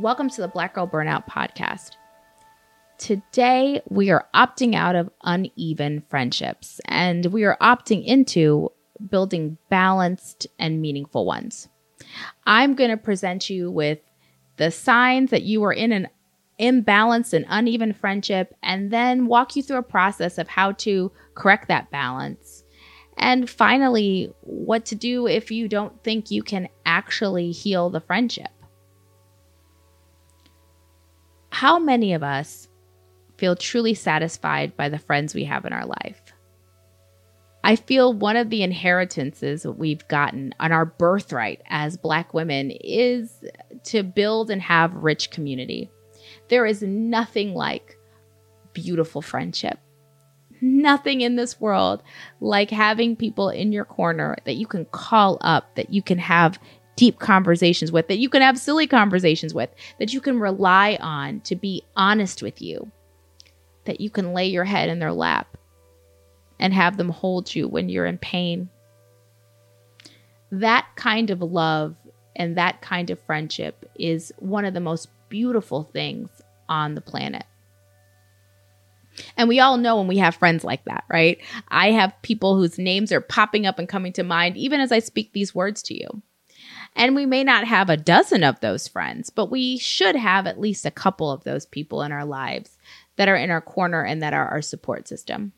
Welcome to the Black Girl Burnout Podcast. Today, we are opting out of uneven friendships and we are opting into building balanced and meaningful ones. I'm going to present you with the signs that you are in an imbalanced and uneven friendship and then walk you through a process of how to correct that balance. And finally, what to do if you don't think you can actually heal the friendship. How many of us feel truly satisfied by the friends we have in our life? I feel one of the inheritances we've gotten on our birthright as Black women is to build and have rich community. There is nothing like beautiful friendship. Nothing in this world like having people in your corner that you can call up, that you can have deep conversations with, that you can have silly conversations with, that you can rely on to be honest with you, that you can lay your head in their lap and have them hold you when you're in pain. That kind of love and that kind of friendship is one of the most beautiful things on the planet. And we all know when we have friends like that, right? I have people whose names are popping up and coming to mind even as I speak these words to you. And we may not have a dozen of those friends, but we should have at least a couple of those people in our lives that are in our corner and that are our support system.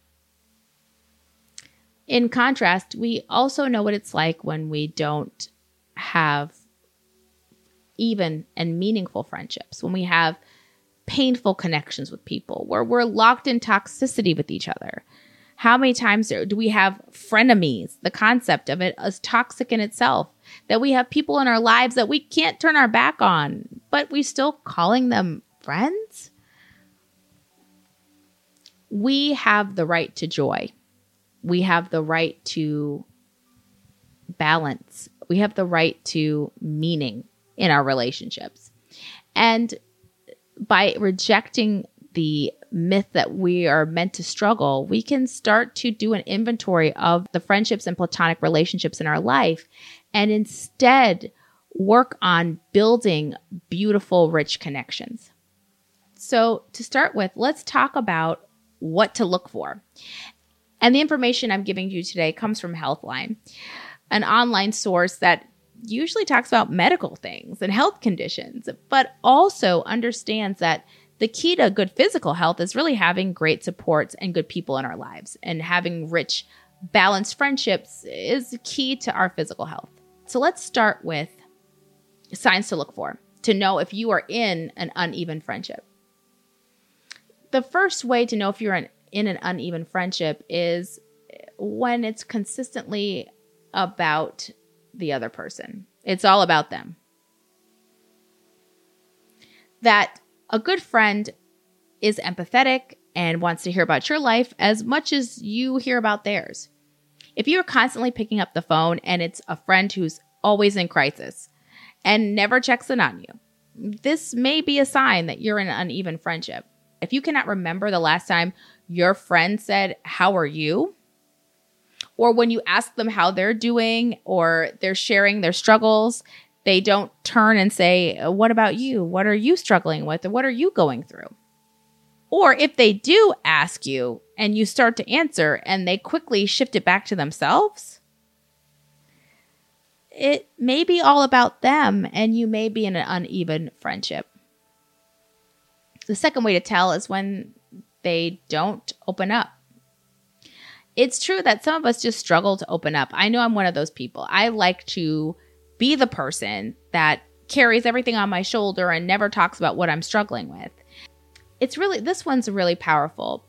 In contrast, we also know what it's like when we don't have even and meaningful friendships, when we have painful connections with people, where we're locked in toxicity with each other. How many times do we have frenemies? The concept of it is toxic in itself. That we have people in our lives that we can't turn our back on, but we still calling them friends? We have the right to joy. We have the right to balance. We have the right to meaning in our relationships. And by rejecting the myth that we are meant to struggle, we can start to do an inventory of the friendships and platonic relationships in our life and instead work on building beautiful, rich connections. So, to start with, let's talk about what to look for. And the information I'm giving you today comes from Healthline, an online source that usually talks about medical things and health conditions, but also understands that the key to good physical health is really having great supports and good people in our lives. And having rich, balanced friendships is key to our physical health. So let's start with signs to look for to know if you are in an uneven friendship. The first way to know if you're in, in an uneven friendship is when it's consistently about the other person. It's all about them. That a good friend is empathetic and wants to hear about your life as much as you hear about theirs. If you're constantly picking up the phone and it's a friend who's always in crisis and never checks in on you, this may be a sign that you're in an uneven friendship. If you cannot remember the last time your friend said, How are you? Or when you ask them how they're doing or they're sharing their struggles, they don't turn and say, uh, What about you? What are you struggling with? What are you going through? Or if they do ask you and you start to answer and they quickly shift it back to themselves, it may be all about them and you may be in an uneven friendship. The second way to tell is when they don't open up. It's true that some of us just struggle to open up. I know I'm one of those people. I like to be the person that carries everything on my shoulder and never talks about what I'm struggling with it's really this one's really powerful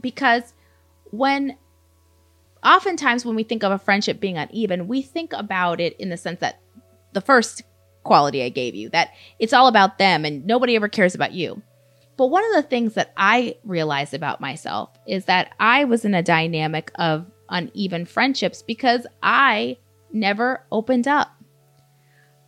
because when oftentimes when we think of a friendship being uneven, we think about it in the sense that the first quality I gave you, that it's all about them and nobody ever cares about you. But one of the things that I realized about myself is that I was in a dynamic of uneven friendships because I never opened up.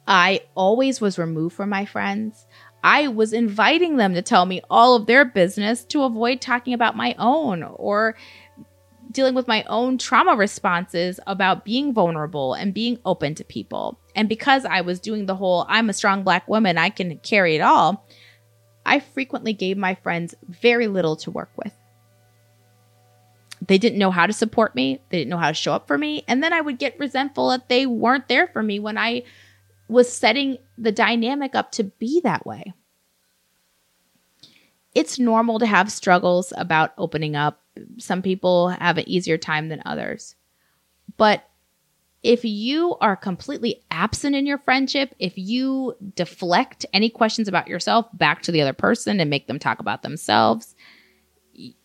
I always was removed from my friends. I was inviting them to tell me all of their business to avoid talking about my own or dealing with my own trauma responses about being vulnerable and being open to people. And because I was doing the whole I'm a strong black woman, I can carry it all, I frequently gave my friends very little to work with. They didn't know how to support me, they didn't know how to show up for me, and then I would get resentful that they weren't there for me when I was setting the dynamic up to be that way. It's normal to have struggles about opening up. Some people have an easier time than others. But if you are completely absent in your friendship, if you deflect any questions about yourself back to the other person and make them talk about themselves,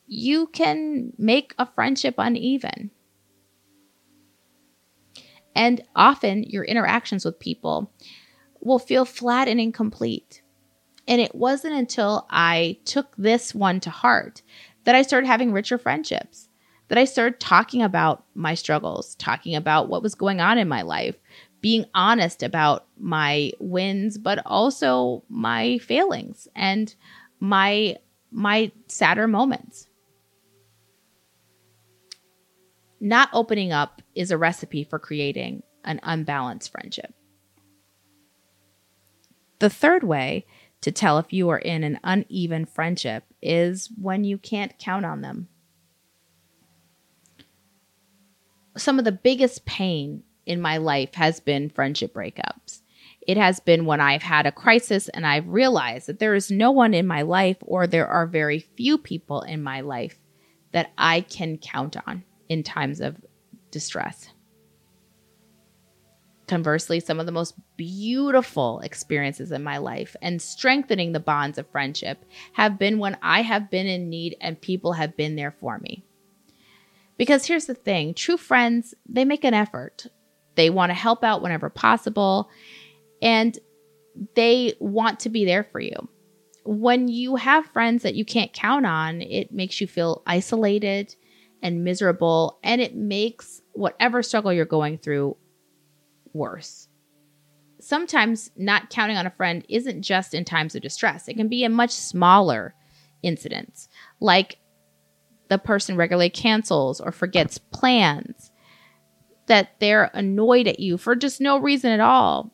you can make a friendship uneven. And often your interactions with people will feel flat and incomplete. And it wasn't until I took this one to heart that I started having richer friendships, that I started talking about my struggles, talking about what was going on in my life, being honest about my wins, but also my failings and my my sadder moments. Not opening up is a recipe for creating an unbalanced friendship. The third way to tell if you are in an uneven friendship is when you can't count on them. Some of the biggest pain in my life has been friendship breakups. It has been when I've had a crisis and I've realized that there is no one in my life, or there are very few people in my life that I can count on in times of distress. Conversely, some of the most beautiful experiences in my life and strengthening the bonds of friendship have been when I have been in need and people have been there for me. Because here's the thing true friends, they make an effort. They want to help out whenever possible, and they want to be there for you. When you have friends that you can't count on, it makes you feel isolated and miserable, and it makes whatever struggle you're going through worse. Sometimes not counting on a friend isn't just in times of distress, it can be in much smaller incidents, like the person regularly cancels or forgets plans, that they're annoyed at you for just no reason at all,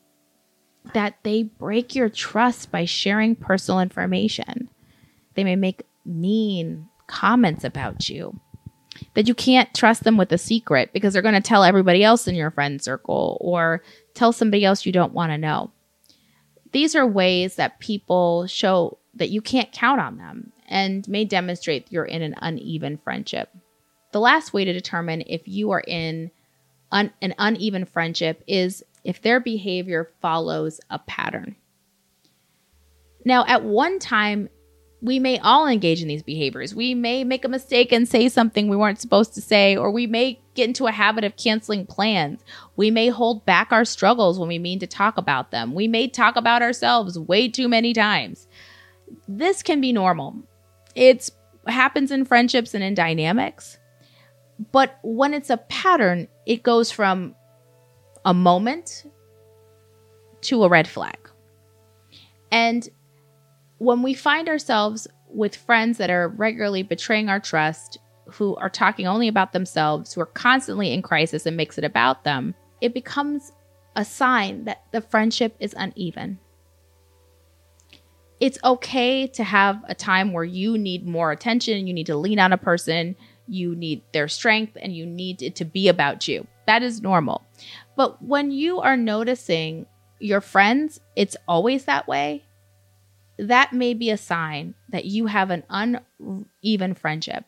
that they break your trust by sharing personal information. They may make mean comments about you that you can't trust them with a secret because they're going to tell everybody else in your friend circle or tell somebody else you don't want to know. These are ways that people show that you can't count on them and may demonstrate you're in an uneven friendship. The last way to determine if you are in un- an uneven friendship is if their behavior follows a pattern. Now, at one time we may all engage in these behaviors. We may make a mistake and say something we weren't supposed to say, or we may get into a habit of canceling plans. We may hold back our struggles when we mean to talk about them. We may talk about ourselves way too many times. This can be normal. It happens in friendships and in dynamics. But when it's a pattern, it goes from a moment to a red flag. And when we find ourselves with friends that are regularly betraying our trust, who are talking only about themselves, who are constantly in crisis and makes it about them, it becomes a sign that the friendship is uneven. it's okay to have a time where you need more attention, you need to lean on a person, you need their strength, and you need it to be about you. That is normal. But when you are noticing your friends, it's always that way, that may be a sign that you have an uneven friendship.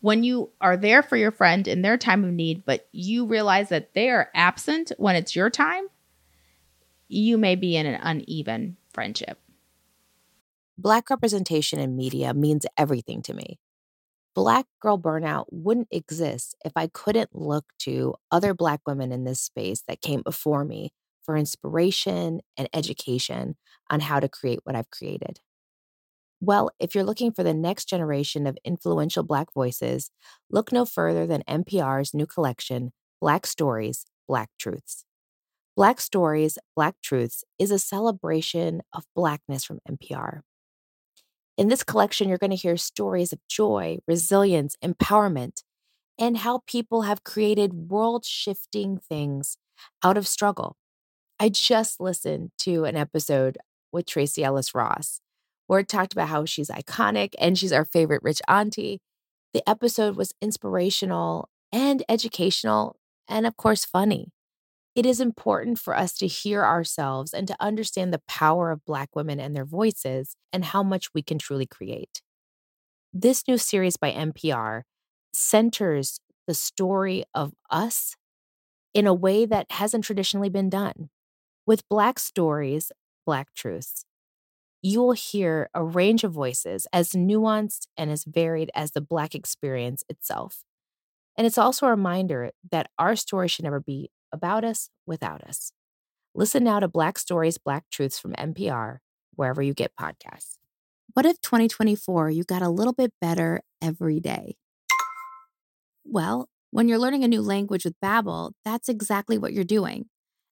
When you are there for your friend in their time of need, but you realize that they are absent when it's your time, you may be in an uneven friendship. Black representation in media means everything to me. Black girl burnout wouldn't exist if I couldn't look to other Black women in this space that came before me for inspiration and education on how to create what I've created. Well, if you're looking for the next generation of influential Black voices, look no further than NPR's new collection, Black Stories, Black Truths. Black Stories, Black Truths is a celebration of Blackness from NPR. In this collection, you're going to hear stories of joy, resilience, empowerment, and how people have created world shifting things out of struggle. I just listened to an episode with Tracee Ellis Ross where it talked about how she's iconic and she's our favorite rich auntie. The episode was inspirational and educational, and of course, funny. It is important for us to hear ourselves and to understand the power of Black women and their voices and how much we can truly create. This new series by NPR centers the story of us in a way that hasn't traditionally been done. With Black stories, Black truths, you will hear a range of voices as nuanced and as varied as the Black experience itself. And it's also a reminder that our story should never be about us without us. Listen now to Black Stories, Black Truths from NPR, wherever you get podcasts. What if 2024 you got a little bit better every day? Well, when you're learning a new language with Babbel, that's exactly what you're doing.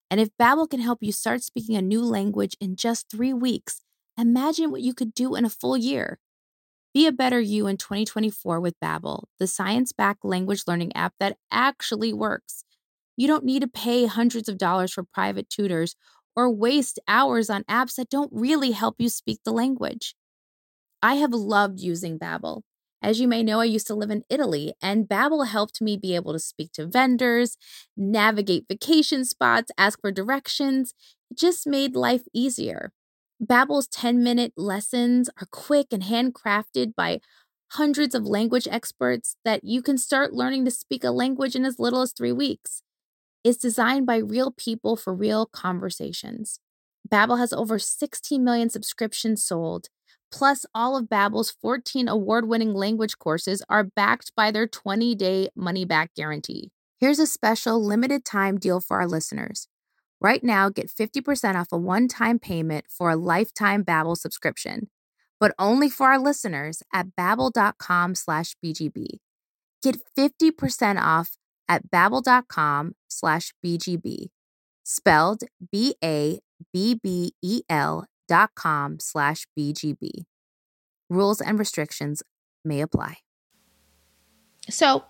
And if Babbel can help you start speaking a new language in just 3 weeks, imagine what you could do in a full year. Be a better you in 2024 with Babbel, the science-backed language learning app that actually works. You don't need to pay hundreds of dollars for private tutors or waste hours on apps that don't really help you speak the language. I have loved using Babbel. As you may know, I used to live in Italy, and Babbel helped me be able to speak to vendors, navigate vacation spots, ask for directions. It just made life easier. Babbel's 10-minute lessons are quick and handcrafted by hundreds of language experts that you can start learning to speak a language in as little as 3 weeks It's designed by real people for real conversations. Babbel has over 16 million subscriptions sold. Plus, all of Babbel's 14 award-winning language courses are backed by their 20-day money-back guarantee. Here's a special limited-time deal for our listeners. Right now, get 50% off a one-time payment for a lifetime Babbel subscription, but only for our listeners at babbel.com slash BGB. Get 50% off at babbel.com slash BGB, spelled B-A-B-B-E-L dot com slash BGB. Rules and restrictions may apply. So,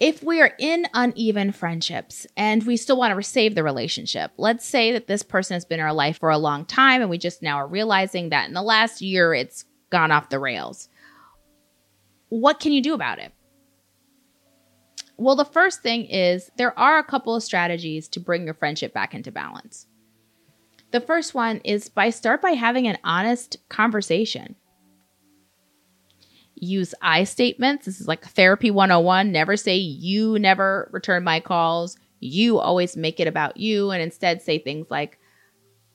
if we are in uneven friendships and we still want to save the relationship, let's say that this person has been in our life for a long time and we just now are realizing that in the last year it's gone off the rails. What can you do about it? Well, the first thing is there are a couple of strategies to bring your friendship back into balance. The first one is by start by having an honest conversation. Use I statements. This is like therapy 101. Never say you never return my calls. You always make it about you and instead say things like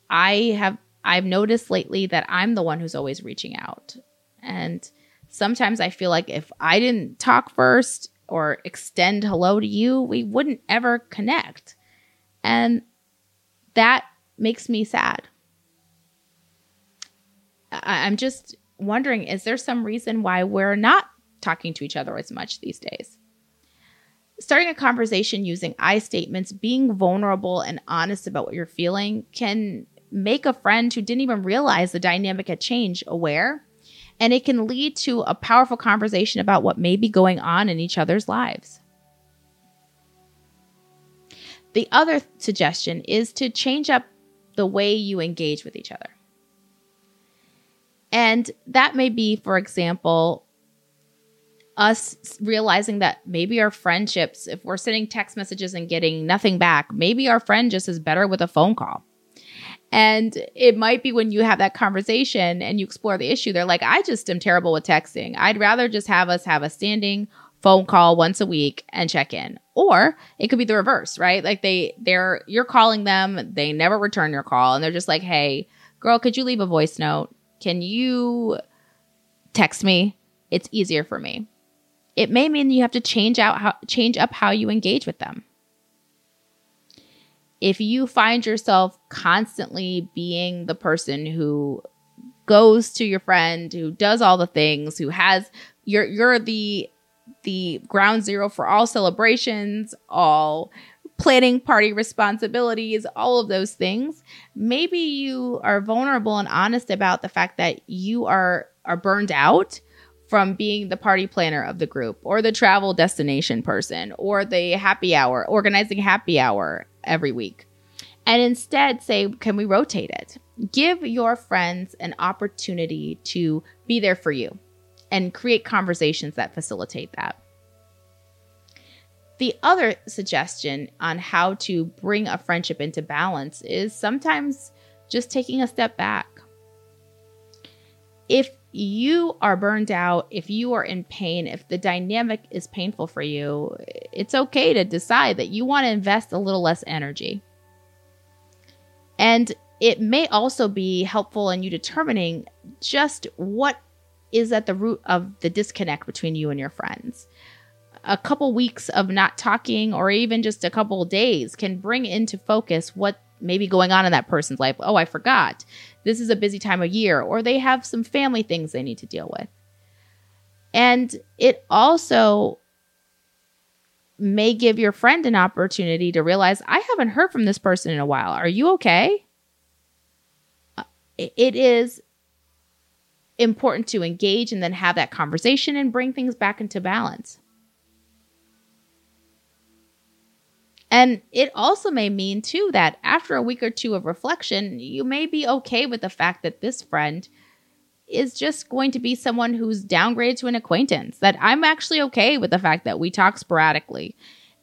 I have I've noticed lately that I'm the one who's always reaching out. And sometimes I feel like if I didn't talk first, or extend hello to you, we wouldn't ever connect. And that makes me sad. I- I'm just wondering is there some reason why we're not talking to each other as much these days? Starting a conversation using I statements, being vulnerable and honest about what you're feeling can make a friend who didn't even realize the dynamic had changed aware and it can lead to a powerful conversation about what may be going on in each other's lives. The other suggestion is to change up the way you engage with each other. And that may be, for example, us realizing that maybe our friendships, if we're sending text messages and getting nothing back, maybe our friend just is better with a phone call. And it might be when you have that conversation and you explore the issue, they're like, I just am terrible with texting. I'd rather just have us have a standing phone call once a week and check in. Or it could be the reverse, right? Like they they're you're calling them, they never return your call and they're just like, "Hey, girl, could you leave a voice note? Can you text me? It's easier for me." it may mean you have to change out how change up how you engage with them. If you find yourself constantly being the person who goes to your friend, who does all the things, who has you're you're the the ground zero for all celebrations, all planning party responsibilities, all of those things, maybe you are vulnerable and honest about the fact that you are are burned out from being the party planner of the group or the travel destination person or the happy hour, organizing happy hour every week. And instead say, can we rotate it? Give your friends an opportunity to be there for you and create conversations that facilitate that. The other suggestion on how to bring a friendship into balance is sometimes just taking a step back. If you are burned out, if you are in pain, if the dynamic is painful for you, it's okay to decide that you want to invest a little less energy. And it may also be helpful in you determining just what is at the root of the disconnect between you and your friends. A couple weeks of not talking, or even just a couple days, can bring into focus what may be going on in that person's life. Oh, I forgot this is a busy time of year, or they have some family things they need to deal with. And it also may give your friend an opportunity to realize, I haven't heard from this person in a while. Are you okay? Uh, it is important to engage and then have that conversation and bring things back into balance. And it also may mean, too, that after a week or two of reflection, you may be okay with the fact that this friend is just going to be someone who's downgraded to an acquaintance. That I'm actually okay with the fact that we talk sporadically.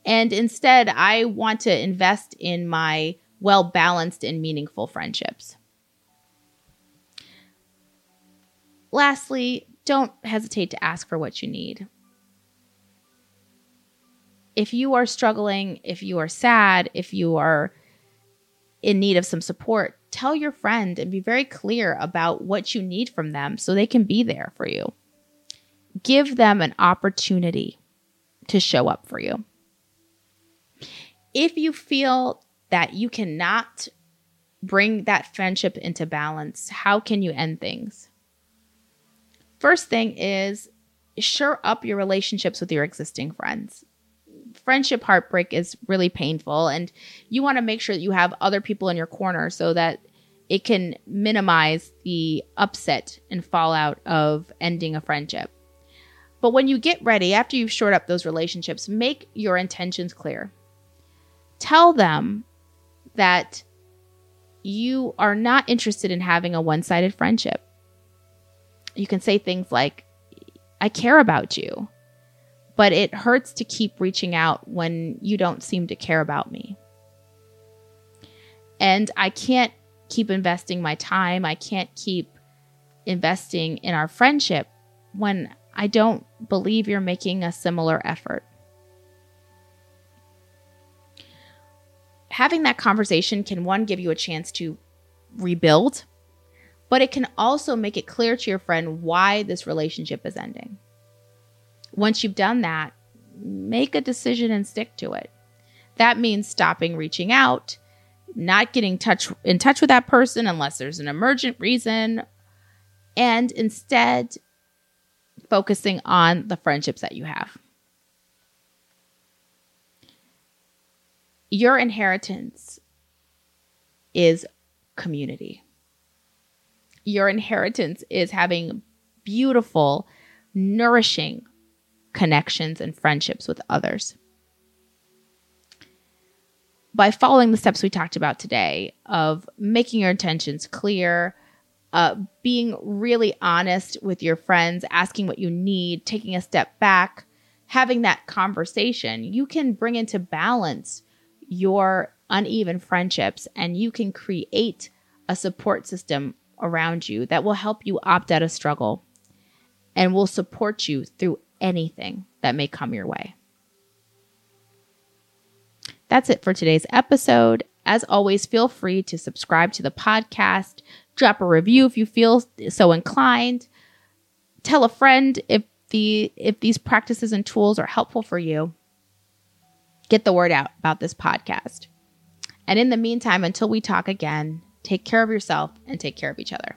And instead, I want to invest in my well balanced and meaningful friendships. Lastly, don't hesitate to ask for what you need if you are struggling, if you are sad, if you are in need of some support, tell your friend and be very clear about what you need from them so they can be there for you. Give them an opportunity to show up for you. If you feel that you cannot bring that friendship into balance, how can you end things? First thing is shore up your relationships with your existing friends friendship heartbreak is really painful and you want to make sure that you have other people in your corner so that it can minimize the upset and fallout of ending a friendship. But when you get ready, after you've shored up those relationships, make your intentions clear. Tell them that you are not interested in having a one sided friendship. You can say things like, I care about you but it hurts to keep reaching out when you don't seem to care about me. And I can't keep investing my time. I can't keep investing in our friendship when I don't believe you're making a similar effort. Having that conversation can one give you a chance to rebuild, but it can also make it clear to your friend why this relationship is ending. Once you've done that, make a decision and stick to it. That means stopping reaching out, not getting touch in touch with that person unless there's an emergent reason, and instead focusing on the friendships that you have. Your inheritance is community. Your inheritance is having beautiful, nourishing, connections and friendships with others. By following the steps we talked about today of making your intentions clear, uh, being really honest with your friends, asking what you need, taking a step back, having that conversation, you can bring into balance your uneven friendships and you can create a support system around you that will help you opt out of struggle and will support you through anything that may come your way. That's it for today's episode. As always, feel free to subscribe to the podcast, drop a review if you feel so inclined, tell a friend if the if these practices and tools are helpful for you. Get the word out about this podcast. And in the meantime, until we talk again, take care of yourself and take care of each other.